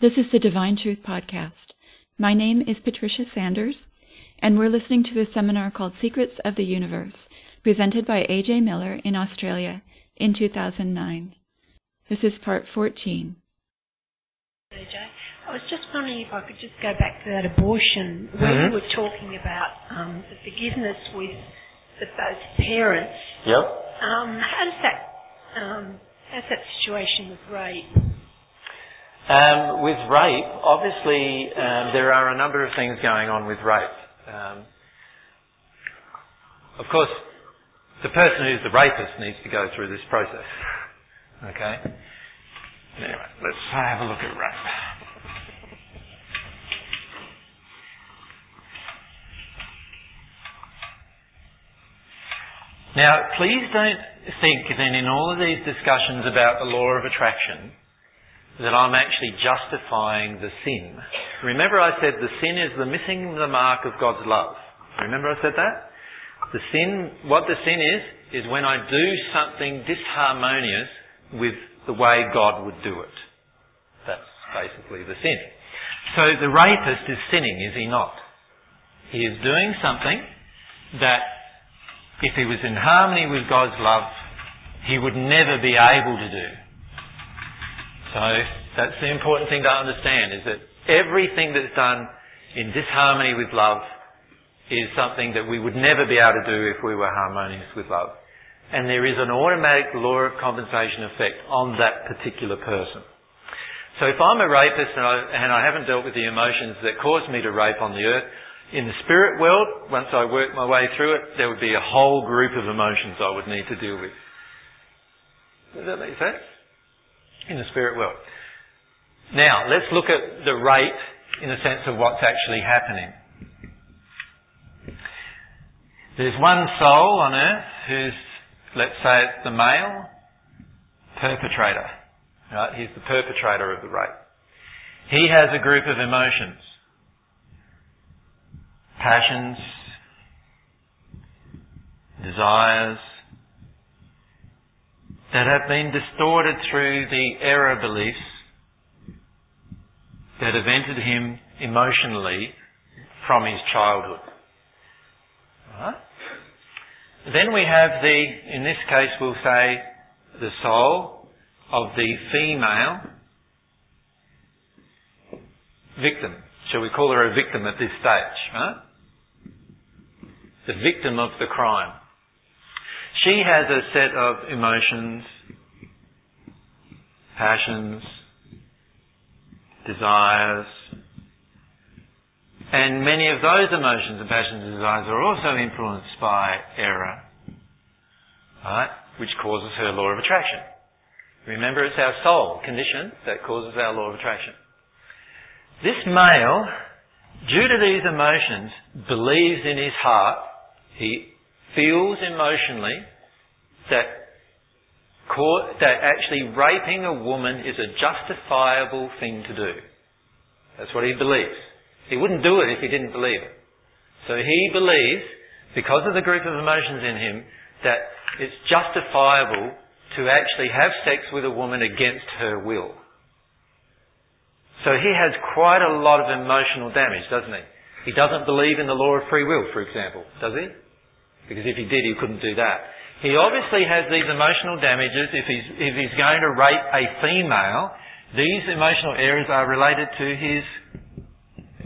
This is the Divine Truth Podcast. My name is Patricia Sanders, and we're listening to a seminar called Secrets of the Universe, presented by A.J. Miller in Australia in 2009. This is part 14. AJ, I was just wondering if I could just go back to that abortion, where Mhm. you were talking about um, the forgiveness with the both parents. Yep. Um, how does that, um, how's that situation with rape? Um, with rape, obviously, um, there are a number of things going on with rape. Um, of course, the person who's the rapist needs to go through this process. Okay? Anyway, let's have a look at rape. Now, please don't think then in all of these discussions about the law of attraction that I'm actually justifying the sin. Remember I said the sin is the missing the mark of God's love. Remember I said that? The sin, what the sin is, is when I do something disharmonious with the way God would do it. That's basically the sin. So the rapist is sinning, is he not? He is doing something that if he was in harmony with God's love, he would never be able to do. So that's the important thing to understand is that everything that's done in disharmony with love is something that we would never be able to do if we were harmonious with love. And there is an automatic law of compensation effect on that particular person. So if I'm a rapist and I, and I haven't dealt with the emotions that caused me to rape on the earth, in the spirit world, once I work my way through it, there would be a whole group of emotions I would need to deal with. Does that make sense? In the spirit world. Now, let's look at the rape in the sense of what's actually happening. There's one soul on earth who's, let's say it's the male perpetrator. Right? He's the perpetrator of the rape. He has a group of emotions. Passions, desires, that have been distorted through the error beliefs that have entered him emotionally from his childhood. Then we have the, in this case we'll say, the soul of the female victim. Shall we call her a victim at this stage? The victim of the crime. She has a set of emotions, passions, desires, and many of those emotions and passions and desires are also influenced by error, right, which causes her law of attraction. Remember, it's our soul condition that causes our law of attraction. This male, due to these emotions, believes in his heart, he feels emotionally that that actually raping a woman is a justifiable thing to do. That's what he believes. He wouldn't do it if he didn't believe it. So he believes, because of the group of emotions in him, that it's justifiable to actually have sex with a woman against her will. So he has quite a lot of emotional damage, doesn't he? He doesn't believe in the law of free will, for example, does he? Because if he did, he couldn't do that. He obviously has these emotional damages. If he's, if he's going to rape a female, these emotional errors are related to his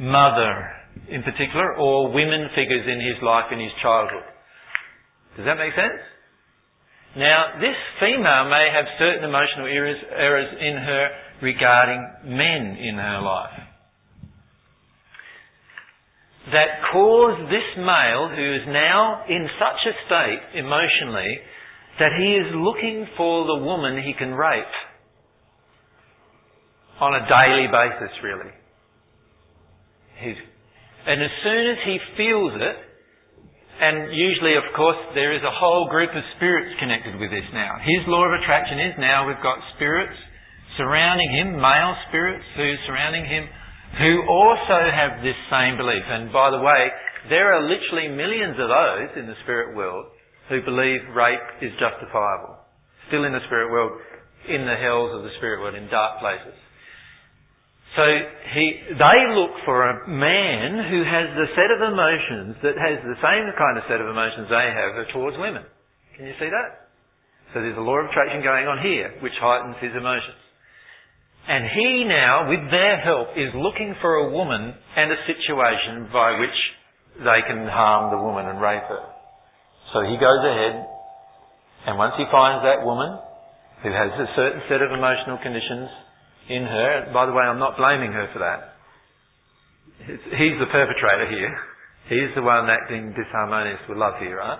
mother in particular, or women figures in his life in his childhood. Does that make sense? Now, this female may have certain emotional errors, errors in her regarding men in her life that cause this male who is now in such a state emotionally that he is looking for the woman he can rape on a daily basis really. He's, and as soon as he feels it, and usually of course there is a whole group of spirits connected with this now. His law of attraction is now we've got spirits surrounding him, male spirits who are surrounding him who also have this same belief. And by the way, there are literally millions of those in the spirit world who believe rape is justifiable. Still in the spirit world, in the hells of the spirit world, in dark places. So he, they look for a man who has the set of emotions that has the same kind of set of emotions they have towards women. Can you see that? So there's a law of attraction going on here, which heightens his emotions. And he now, with their help, is looking for a woman and a situation by which they can harm the woman and rape her. So he goes ahead, and once he finds that woman, who has a certain set of emotional conditions, in her. By the way, I'm not blaming her for that. He's the perpetrator here. He's the one acting disharmonious with love here, right?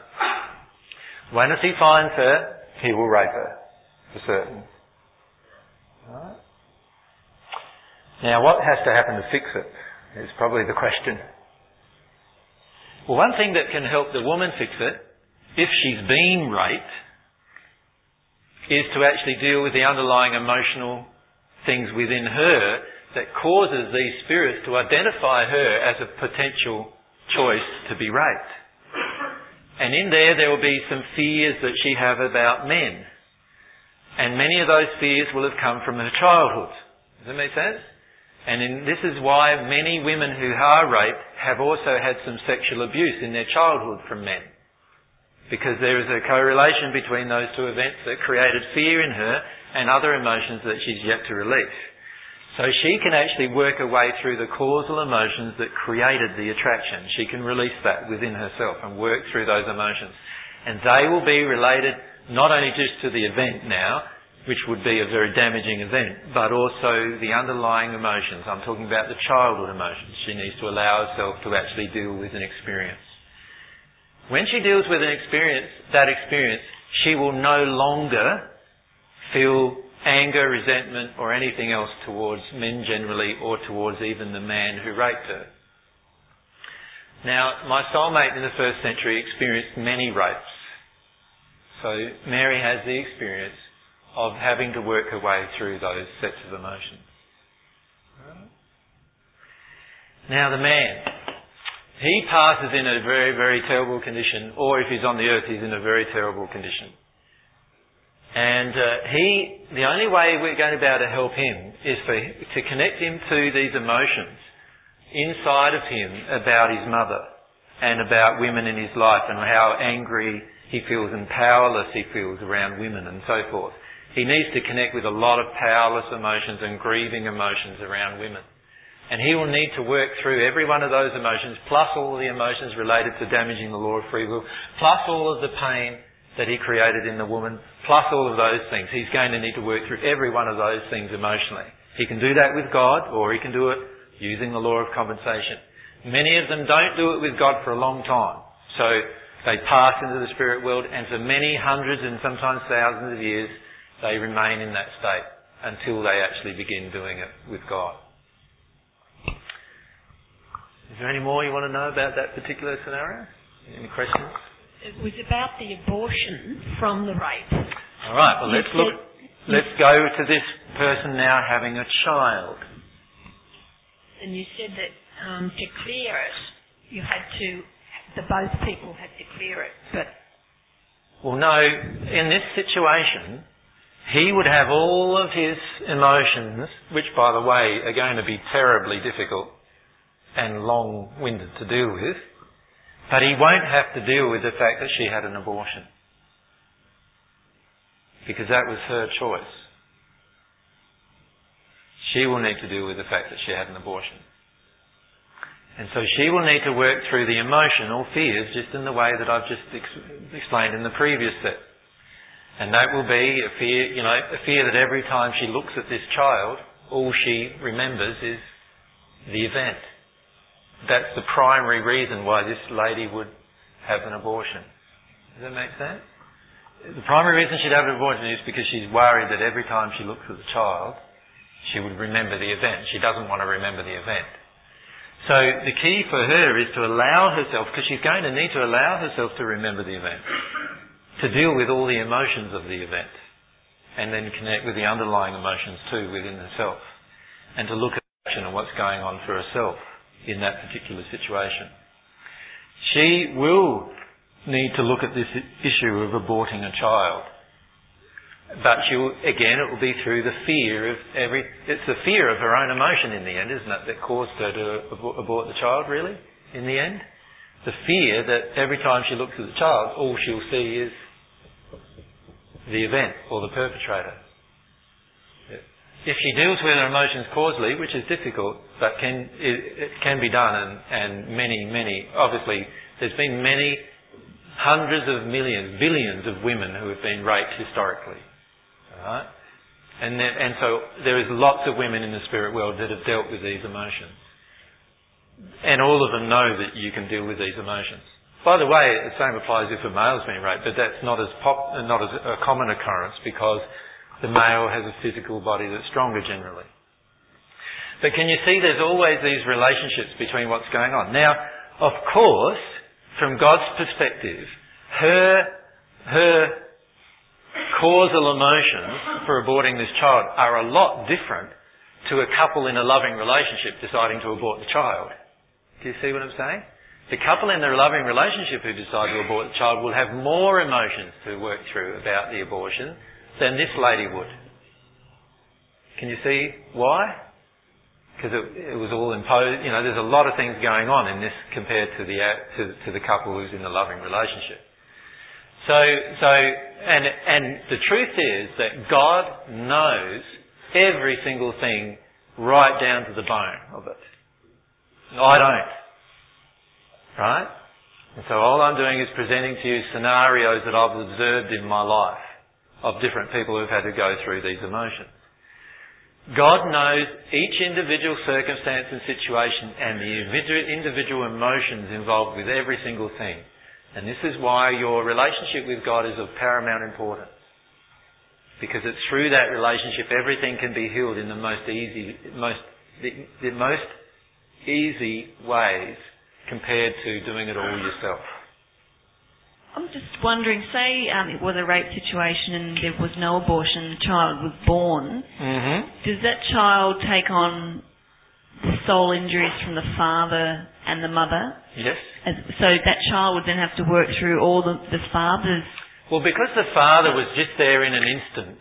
When he finds her, he will rape her, for certain. Right? Now, what has to happen to fix it is probably the question. Well, one thing that can help the woman fix it, if she's been raped, is to actually deal with the underlying emotional things within her that causes these spirits to identify her as a potential choice to be raped. And in there, there will be some fears that she have about men. And many of those fears will have come from her childhood. Does that make sense? And in, this is why many women who are raped have also had some sexual abuse in their childhood from men. Because there is a correlation between those two events that created fear in her and other emotions that she's yet to release. So she can actually work her way through the causal emotions that created the attraction. She can release that within herself and work through those emotions. And they will be related not only just to the event now, which would be a very damaging event, but also the underlying emotions. I'm talking about the childhood emotions. She needs to allow herself to actually deal with an experience. When she deals with an experience, that experience, she will no longer feel anger, resentment, or anything else towards men generally, or towards even the man who raped her. Now, my soulmate in the first century experienced many rapes. So Mary has the experience of having to work her way through those sets of emotions. Now the man, he passes in a very, very terrible condition, or if he's on the earth, he's in a very terrible condition. And uh, he, the only way we're going to be able to help him is for, to connect him to these emotions inside of him about his mother and about women in his life and how angry he feels and powerless he feels around women and so forth. He needs to connect with a lot of powerless emotions and grieving emotions around women. And he will need to work through every one of those emotions, plus all the emotions related to damaging the law of free will, plus all of the pain that he created in the woman, plus all of those things. He's going to need to work through every one of those things emotionally. He can do that with God, or he can do it using the law of compensation. Many of them don't do it with God for a long time. So they pass into the spirit world, and for many hundreds and sometimes thousands of years, they remain in that state until they actually begin doing it with God. Is there any more you want to know about that particular scenario? Any questions? it was about the abortion from the rape. All right. Well, let's look. Let's go to this person now having a child. And you said that um, to clear it, you had to. The both people had to clear it, but. Well, no. In this situation, he would have all of his emotions, which, by the way, are going to be terribly difficult and long-winded to deal with but he won't have to deal with the fact that she had an abortion. Because that was her choice. She will need to deal with the fact that she had an abortion. And so she will need to work through the emotional fears just in the way that I've just ex- explained in the previous set. And that will be a fear, you know, a fear that every time she looks at this child, all she remembers is the event that's the primary reason why this lady would have an abortion. Does that make sense? The primary reason she'd have an abortion is because she's worried that every time she looks at the child, she would remember the event. She doesn't want to remember the event. So the key for her is to allow herself, because she's going to need to allow herself to remember the event, to deal with all the emotions of the event, and then connect with the underlying emotions too within herself, and to look at action and what's going on for herself in that particular situation. She will need to look at this issue of aborting a child but she'll, again, it will be through the fear of every, it's the fear of her own emotion in the end, isn't it, that caused her to abort the child, really, in the end? The fear that every time she looks at the child, all she'll see is the event or the perpetrator. If she deals with her emotions causally, which is difficult, but can, it, it can be done, and, and many, many, obviously, there's been many hundreds of millions, billions of women who have been raped historically. Right? And, there, and so there is lots of women in the spirit world that have dealt with these emotions. And all of them know that you can deal with these emotions. By the way, the same applies if a male's been raped, but that's not as pop, not as a common occurrence because the male has a physical body that's stronger generally. But can you see there's always these relationships between what's going on? Now, of course, from God's perspective, her, her causal emotions for aborting this child are a lot different to a couple in a loving relationship deciding to abort the child. Do you see what I'm saying? The couple in their loving relationship who decide to abort the child will have more emotions to work through about the abortion than this lady would. Can you see why? Because it, it, was all imposed. You know, there's a lot of things going on in this compared to the to, to the couple who's in a loving relationship. So, so, and, and the truth is that God knows every single thing right down to the bone of it. I don't. Right? And so all I'm doing is presenting to you scenarios that I've observed in my life of different people who've had to go through these emotions. God knows each individual circumstance and situation and the individual emotions involved with every single thing. And this is why your relationship with God is of paramount importance. Because it's through that relationship everything can be healed in the most easy, most, the, the most easy ways compared to doing it all yourself. I'm just wondering, say um, it was a rape situation and there was no abortion, the child was born, mm-hmm. does that child take on the soul injuries from the father and the mother? Yes. As, so that child would then have to work through all the, the father's. Well, because the father was just there in an instant,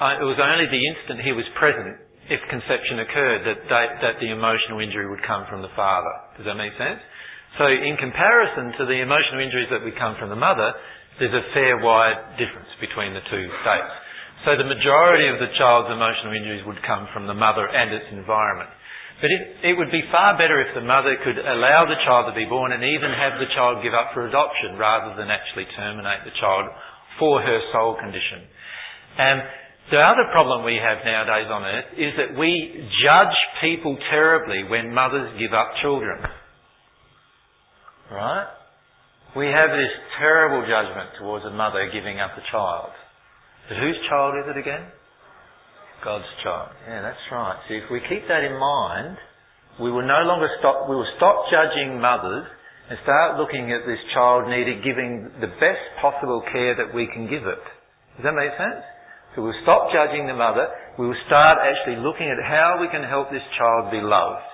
uh, it was only the instant he was present, if conception occurred, that, they, that the emotional injury would come from the father. Does that make sense? So in comparison to the emotional injuries that would come from the mother, there's a fair wide difference between the two states. So the majority of the child's emotional injuries would come from the mother and its environment. But it, it would be far better if the mother could allow the child to be born and even have the child give up for adoption rather than actually terminate the child for her soul condition. And the other problem we have nowadays on earth is that we judge people terribly when mothers give up children. Right? We have this terrible judgment towards a mother giving up a child. But whose child is it again? God's child. Yeah, that's right. See, if we keep that in mind, we will no longer stop, we will stop judging mothers and start looking at this child needed giving the best possible care that we can give it. Does that make sense? So we'll stop judging the mother. We will start actually looking at how we can help this child be loved.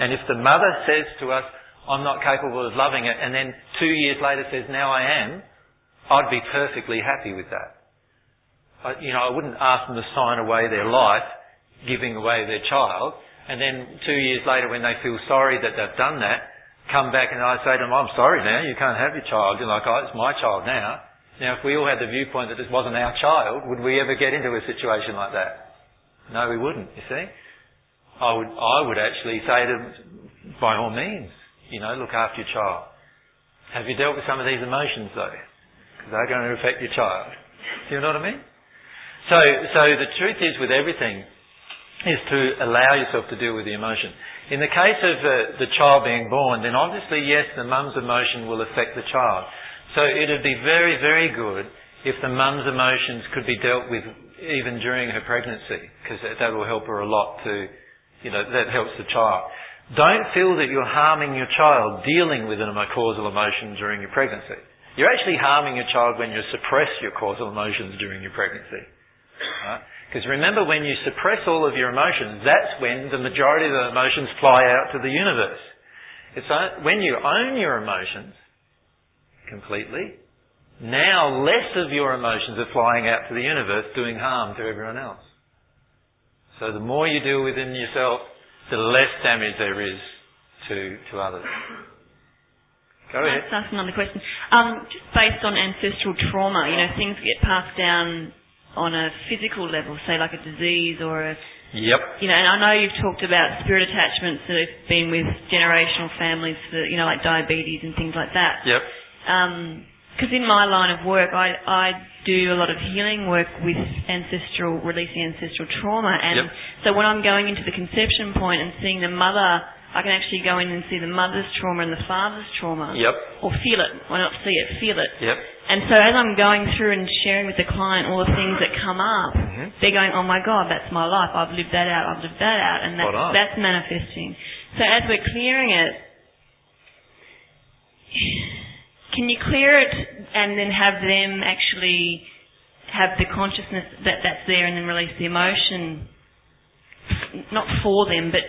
And if the mother says to us, I'm not capable of loving it, and then two years later says, now I am, I'd be perfectly happy with that. You know, I wouldn't ask them to sign away their life, giving away their child, and then two years later when they feel sorry that they've done that, come back and I say to them, I'm sorry now, you can't have your child. You're like, oh, it's my child now. Now, if we all had the viewpoint that this wasn't our child, would we ever get into a situation like that? No, we wouldn't, you see. I would, I would actually say to them, by all means, you know, look after your child. Have you dealt with some of these emotions though? Because they're going to affect your child. Do you know what I mean? So, so the truth is with everything is to allow yourself to deal with the emotion. In the case of uh, the child being born, then obviously, yes, the mum's emotion will affect the child. So it'd be very, very good if the mum's emotions could be dealt with even during her pregnancy, because that, that will help her a lot to, you know, that helps the child. Don't feel that you're harming your child dealing with a causal emotion during your pregnancy. You're actually harming your child when you suppress your causal emotions during your pregnancy. Because right? remember, when you suppress all of your emotions, that's when the majority of the emotions fly out to the universe. It's when you own your emotions completely, Now less of your emotions are flying out to the universe doing harm to everyone else. So the more you deal within yourself, the less damage there is to, to others. Go ahead. Let's ask another question. Um, just based on ancestral trauma, you know, things get passed down on a physical level, say like a disease or a Yep. you know, and I know you've talked about spirit attachments that have been with generational families for, you know, like diabetes and things like that. Yep. Because in my line of work, I, I do a lot of healing work with ancestral, releasing ancestral trauma. And Yep. so when I'm going into the conception point and seeing the mother, I can actually go in and see the mother's trauma and the father's trauma. Yep. Or feel it. Well, not see it, feel it. Yep. And so as I'm going through and sharing with the client all the things that come up, Mhm. they're going, oh my God, that's my life. I've lived that out. I've lived that out. And Spot on. that's, that's manifesting. So as we're clearing it, can you clear it and then have them actually have the consciousness that that's there and then release the emotion? Not for them, but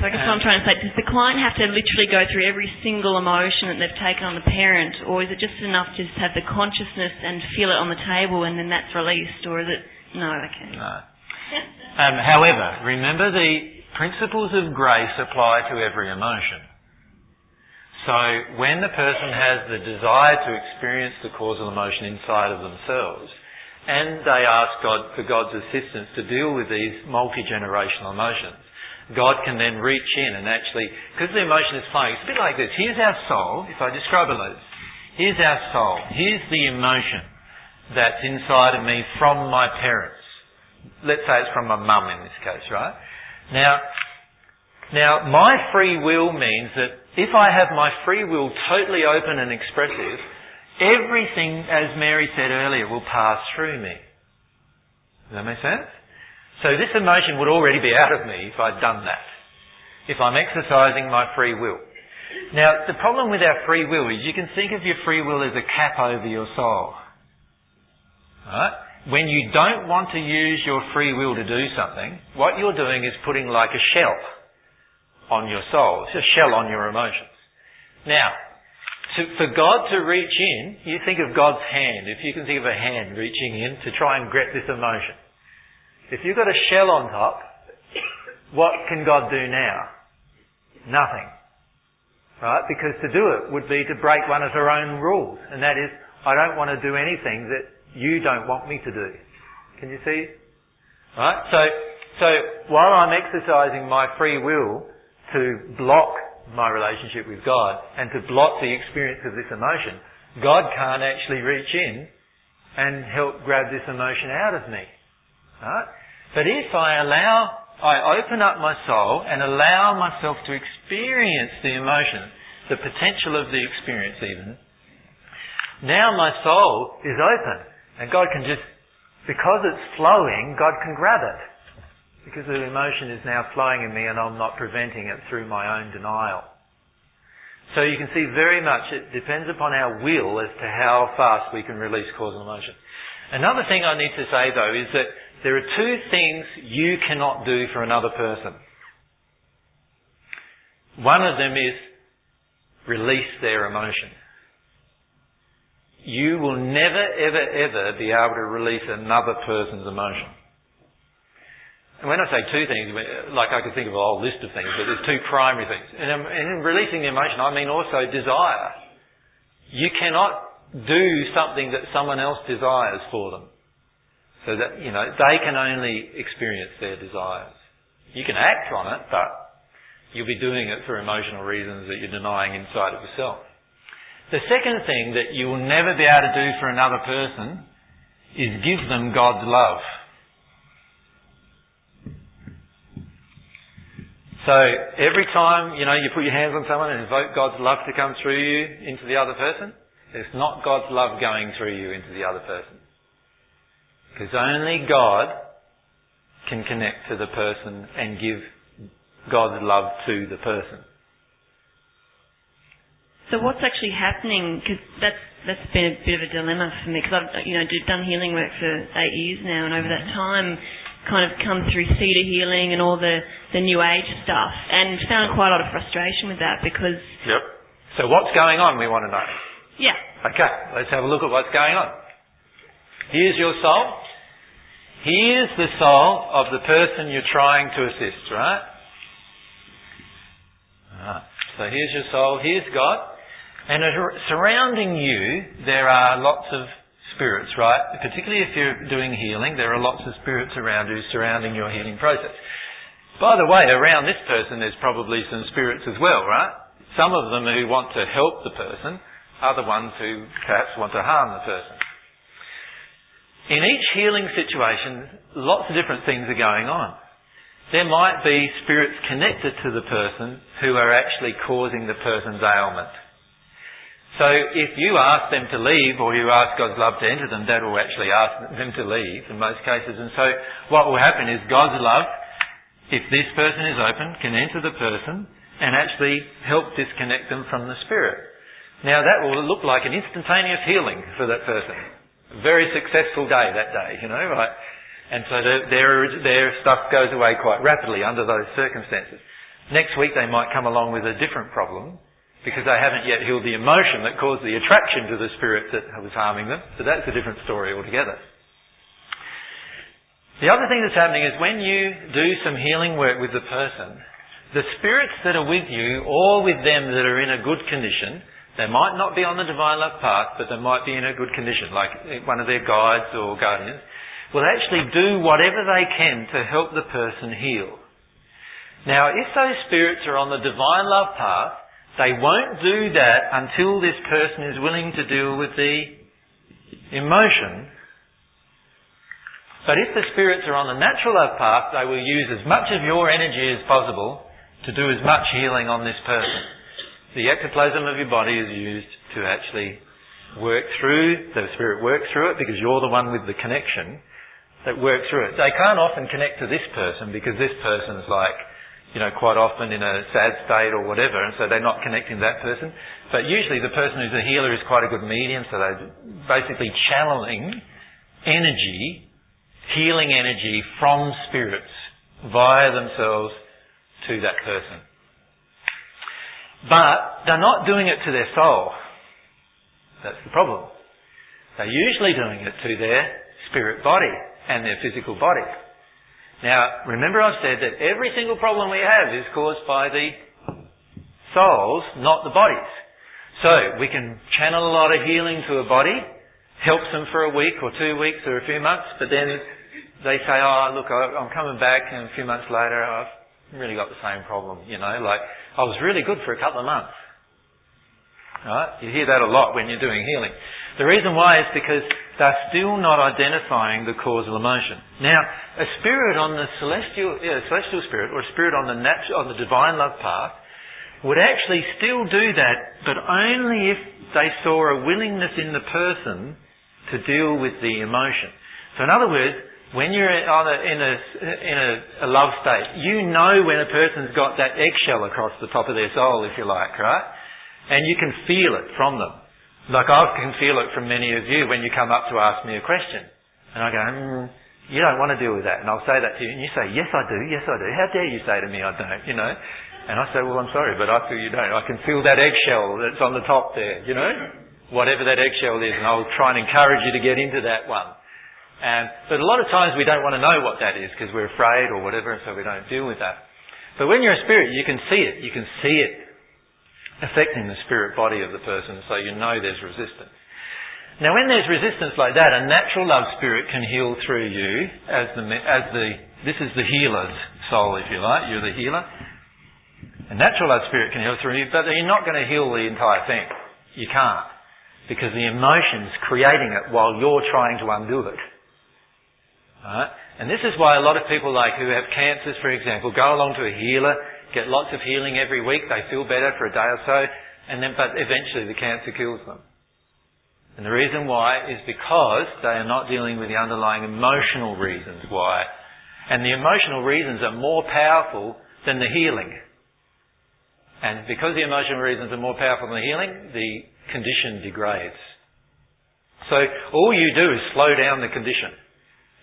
so I guess what I'm trying to say, does the client have to literally go through every single emotion that they've taken on the parent, or is it just enough to just have the consciousness and feel it on the table and then that's released, or is it, no, okay. No. Um, however, remember the principles of grace apply to every emotion. So when the person has the desire to experience the causal emotion inside of themselves, and they ask God for God's assistance to deal with these multi-generational emotions, God can then reach in and actually, because the emotion is flowing, it's a bit like this. Here's our soul, if I describe it like this. Here's our soul. Here's the emotion that's inside of me from my parents. Let's say it's from my mum in this case, right? Now, now my free will means that if I have my free will totally open and expressive, everything, as Mary said earlier, will pass through me. Does that make sense? So this emotion would already be out of me if I'd done that. If I'm exercising my free will. Now, the problem with our free will is you can think of your free will as a cap over your soul. Right? When you don't want to use your free will to do something, what you're doing is putting like a shell on your soul. It's a shell on your emotions. Now, to, for God to reach in, you think of God's hand. If you can think of a hand reaching in to try and grab this emotion. If you've got a shell on top, what can God do now? Nothing. Right? Because to do it would be to break one of her own rules, and that is, I don't want to do anything that you don't want me to do. Can you see? Right? So, so while I'm exercising my free will to block my relationship with God and to block the experience of this emotion, God can't actually reach in and help grab this emotion out of me. Right? But if I allow, I open up my soul and allow myself to experience the emotion, the potential of the experience even, now my soul is open and God can just, because it's flowing, God can grab it. Because the emotion is now flowing in me and I'm not preventing it through my own denial. So you can see very much it depends upon our will as to how fast we can release causal emotion. Another thing I need to say though is that there are two things you cannot do for another person. One of them is release their emotion. You will never, ever, ever be able to release another person's emotion. And when I say two things, like I could think of a whole list of things, but there's two primary things. And in releasing the emotion, I mean also desire. You cannot do something that someone else desires for them. So that, you know, they can only experience their desires. You can act on it, but you'll be doing it for emotional reasons that you're denying inside of yourself. The second thing that you will never be able to do for another person is give them God's love. So every time, you know, you put your hands on someone and invoke God's love to come through you into the other person, it's not God's love going through you into the other person. Because only God can connect to the person and give God's love to the person. So what's actually happening? Because that's that's been a bit of a dilemma for me. Because I've you know done healing work for eight years now, and over that time, kind of come through Theta healing and all the the new age stuff, and found quite a lot of frustration with that because. Yep. So what's going on? We want to know. Yeah. Okay, let's have a look at what's going on. Here's your soul. Here's the soul of the person you're trying to assist, right? Alright. So here's your soul, here's God. And surrounding you, there are lots of spirits, right? Particularly if you're doing healing, there are lots of spirits around you surrounding your healing process. By the way, around this person there's probably some spirits as well, right? Some of them who want to help the person the ones who perhaps want to harm the person. In each healing situation, lots of different things are going on. There might be spirits connected to the person who are actually causing the person's ailment. So if you ask them to leave or you ask God's love to enter them, that will actually ask them to leave in most cases. And so what will happen is God's love if this person is open, can enter the person and actually help disconnect them from the spirit. Now that will look like an instantaneous healing for that person. A very successful day that day, you know, right? And so their, their stuff goes away quite rapidly under those circumstances. Next week they might come along with a different problem because they haven't yet healed the emotion that caused the attraction to the spirit that was harming them. So that's a different story altogether. The other thing that's happening is when you do some healing work with the person, the spirits that are with you or with them that are in a good condition, they might not be on the divine love path, but they might be in a good condition, like one of their guides or guardians, will actually do whatever they can to help the person heal. Now, if those spirits are on the divine love path, they won't do that until this person is willing to deal with the emotion but if the spirits are on the natural love path, they will use as much of your energy as possible to do as much healing on this person. The ectoplasm of your body is used to actually work through, the spirit works through it because you're the one with the connection that works through it. They can't often connect to this person because this person's like, you know, quite often in a sad state or whatever, and so they're not connecting to that person. But usually the person who's a healer is quite a good medium, so they're basically channeling energy healing energy from spirits via themselves to that person. But they're not doing it to their soul. That's the problem. They're usually doing it to their spirit body and their physical body. Now, remember I've said that every single problem we have is caused by the souls, not the bodies. So, we can channel a lot of healing to a body, helps them for a week or two weeks or a few months, but then they say, oh, look, I'm coming back, and a few months later, oh, I've really got the same problem, you know, like, I was really good for a couple of months. Right? You hear that a lot when you're doing healing. The reason why is because they're still not identifying the causal emotion. Now, a spirit on the celestial, yeah, celestial spirit, or a spirit on the natural, on the divine love path, would actually still do that, but only if they saw a willingness in the person to deal with the emotion. So in other words, when you're in a, in a, a love state, you know when a person's got that eggshell across the top of their soul, if you like, right? And you can feel it from them. Like I can feel it from many of you when you come up to ask me a question. And I go, mm, you don't want to deal with that. And I'll say that to you. And you say, yes I do, yes I do. How dare you say to me I don't, you know? And I say, well I'm sorry, but I feel you don't. I can feel that eggshell that's on the top there, you know? Whatever that eggshell is. And I'll try and encourage you to get into that one. And, but a lot of times we don't want to know what that is because we're afraid or whatever, and so we don't deal with that. But when you're a spirit, you can see it. You can see it affecting the spirit body of the person, so you know there's resistance. Now, when there's resistance like that, a natural love spirit can heal through you as the, as the, this is the healer's soul, if you like. You're the healer. A natural love spirit can heal through you, but you're not going to heal the entire thing. You can't. Because the emotion's creating it while you're trying to undo it. Right? And this is why a lot of people like who have cancers, for example, go along to a healer, get lots of healing every week, they feel better for a day or so, and then, but eventually the cancer kills them. And the reason why is because they are not dealing with the underlying emotional reasons why. And the emotional reasons are more powerful than the healing. And because the emotional reasons are more powerful than the healing, the condition degrades. So all you do is slow down the condition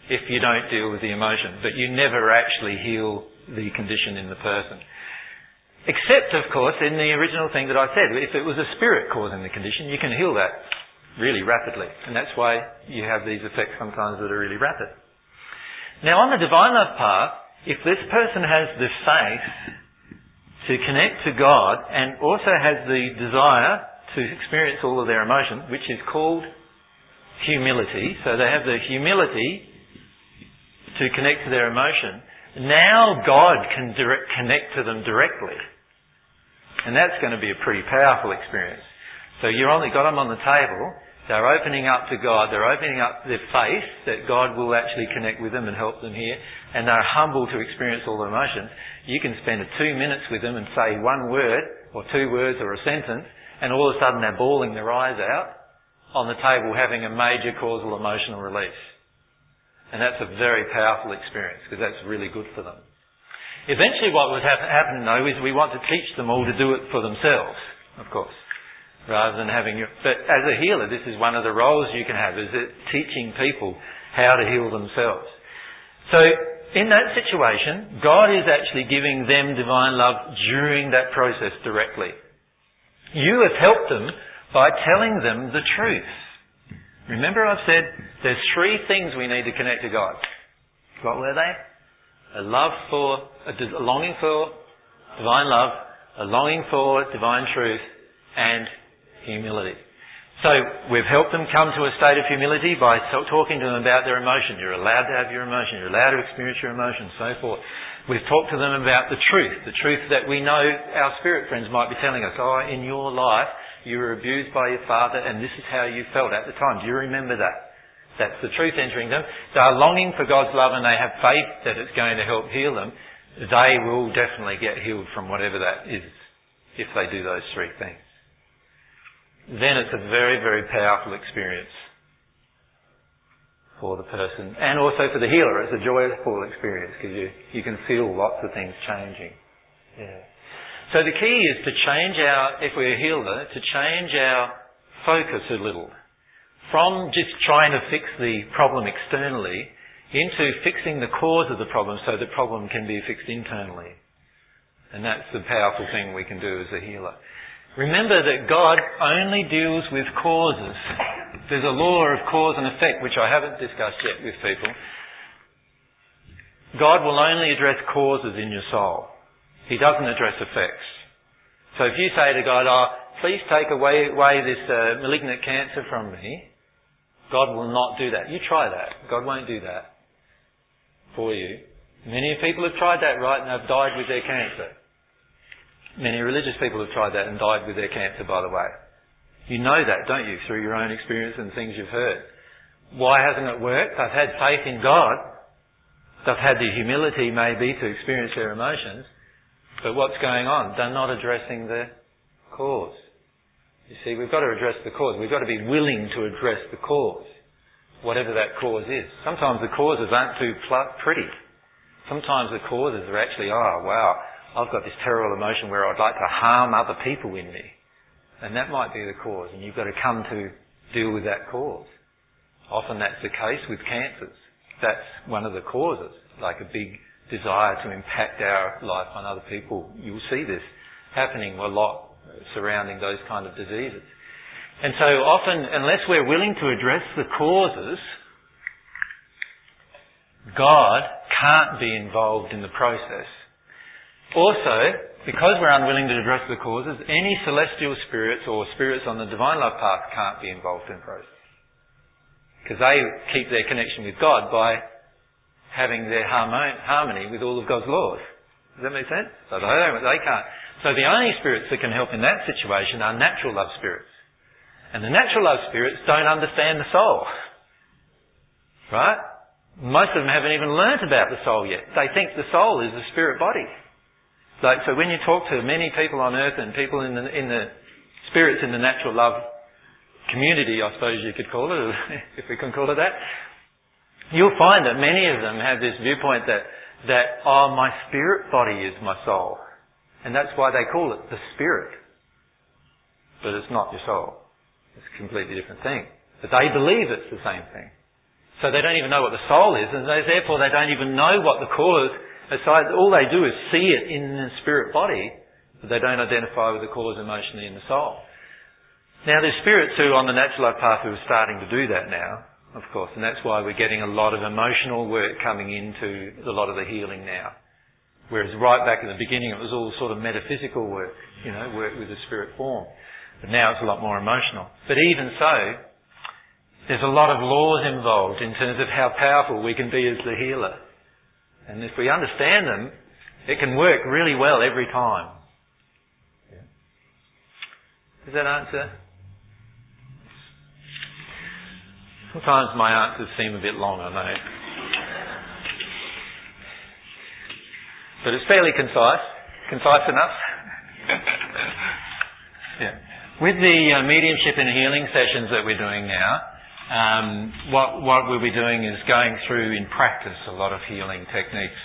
if you don't deal with the emotion, but you never actually heal the condition in the person. Except, of course, in the original thing that I said, if it was a spirit causing the condition, you can heal that really rapidly. And that's why you have these effects sometimes that are really rapid. Now on the divine love path, if this person has the faith to connect to God and also has the desire to experience all of their emotion, which is called humility, so they have the humility to connect to their emotion, now God can direct, connect to them directly. And that's going to be a pretty powerful experience. So you've only got them on the table. They're opening up to God. They're opening up their faith that God will actually connect with them and help them here. And they're humble to experience all the emotions. You can spend two minutes with them and say one word or two words or a sentence and all of a sudden they're bawling their eyes out on the table having a major causal emotional release. And that's a very powerful experience because that's really good for them. Eventually what was happen, though is we want to teach them all to do it for themselves, of course, rather than having your, but as a healer this is one of the roles you can have is it teaching people how to heal themselves. So in that situation, God is actually giving them divine love during that process directly. You have helped them by telling them the truth. Remember I've said there's three things we need to connect to God. What were they? A love for, a, longing for divine love, a longing for divine truth, and humility. So we've helped them come to a state of humility by talking to them about their emotion. You're allowed to have your emotion. You're allowed to experience your emotion, so forth. We've talked to them about the truth, the truth that we know our spirit friends might be telling us. Oh, in your life, you were abused by your father and this is how you felt at the time. Do you remember that? That's the truth entering them. They are longing for God's love and they have faith that it's going to help heal them. They will definitely get healed from whatever that is if they do those three things. Then it's a very, very powerful experience for the person and also for the healer. It's a joyful experience because you, you can feel lots of things changing. Yeah. So the key is to change our, if we're a healer, to change our focus a little from just trying to fix the problem externally into fixing the cause of the problem so the problem can be fixed internally. And that's the powerful thing we can do as a healer. Remember that God only deals with causes. There's a law of cause and effect which I haven't discussed yet with people. God will only address causes in your soul. He doesn't address effects. So if you say to God, oh, please take away, away this uh, malignant cancer from me, God will not do that. You try that. God won't do that for you. Many people have tried that, right, and have died with their cancer. Many religious people have tried that and died with their cancer, by the way. You know that, don't you, through your own experience and things you've heard. Why hasn't it worked? They've had faith in God. They've had the humility, maybe, to experience their emotions. But what's going on? They're not addressing the cause. You see, we've got to address the cause. We've got to be willing to address the cause, whatever that cause is. Sometimes the causes aren't too pretty. Sometimes the causes are actually, oh wow, I've got this terrible emotion where I'd like to harm other people in me. And that might be the cause, and you've got to come to deal with that cause. Often that's the case with cancers. That's one of the causes, like a big desire to impact our life on other people. You'll see this happening a lot surrounding those kind of diseases. And so often, unless we're willing to address the causes, God can't be involved in the process. Also, because we're unwilling to address the causes, any celestial spirits or spirits on the divine love path can't be involved in the process. Because they keep their connection with God by having their harmony with all of God's laws. Does that make sense? So they, they can't. So the only spirits that can help in that situation are natural love spirits. And the natural love spirits don't understand the soul. Right? Most of them haven't even learnt about the soul yet. They think the soul is a spirit body. Like, so when you talk to many people on earth and people in the, in the spirits in the natural love community, I suppose you could call it, if we can call it that, you'll find that many of them have this viewpoint that, that, oh, my spirit body is my soul. And that's why they call it the spirit. But it's not your soul. It's a completely different thing. But they believe it's the same thing. So they don't even know what the soul is, and therefore they don't even know what the cause, aside, all they do is see it in the spirit body, but they don't identify with the cause emotionally in the soul. Now there's spirits who on the natural life path who are starting to do that now, of course, and that's why we're getting a lot of emotional work coming into a lot of the healing now. Whereas right back in the beginning it was all sort of metaphysical work, you know, work with the spirit form. But now it's a lot more emotional. But even so, there's a lot of laws involved in terms of how powerful we can be as the healer. And if we understand them, it can work really well every time. Does that answer? Sometimes my answers seem a bit long, I know. But it's fairly concise. Concise enough? yeah. With the uh, mediumship and healing sessions that we're doing now, um, what, what we'll be doing is going through in practice a lot of healing techniques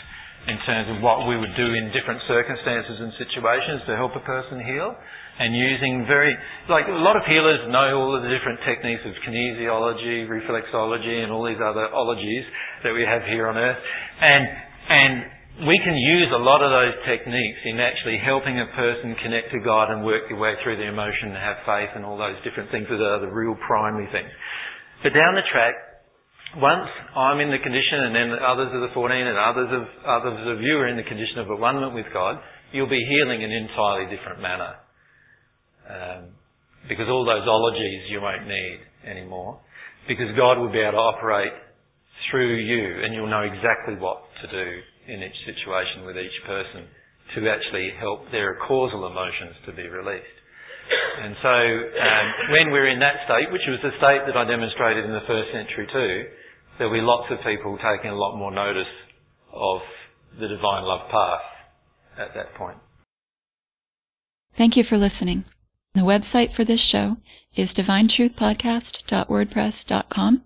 in terms of what we would do in different circumstances and situations to help a person heal and using very, like a lot of healers know all of the different techniques of kinesiology, reflexology and all these other ologies that we have here on earth. And, and we can use a lot of those techniques in actually helping a person connect to God and work your way through the emotion and have faith and all those different things that are the real primary things. But down the track, once I'm in the condition and then others of the 14 and others of, others of you are in the condition of one with God, you'll be healing in an entirely different manner. Um, because all those ologies you won't need anymore. Because God will be able to operate through you and you'll know exactly what to do in each situation with each person to actually help their causal emotions to be released. And so um, when we're in that state, which was the state that I demonstrated in the first century too, there'll be lots of people taking a lot more notice of the divine love path at that point. Thank you for listening. The website for this show is divinetruthpodcast.wordpress.com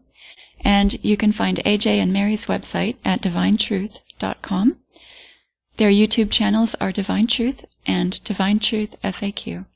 and you can find AJ and Mary's website at divinetruth.com. Their YouTube channels are Divine Truth and Divine Truth FAQ.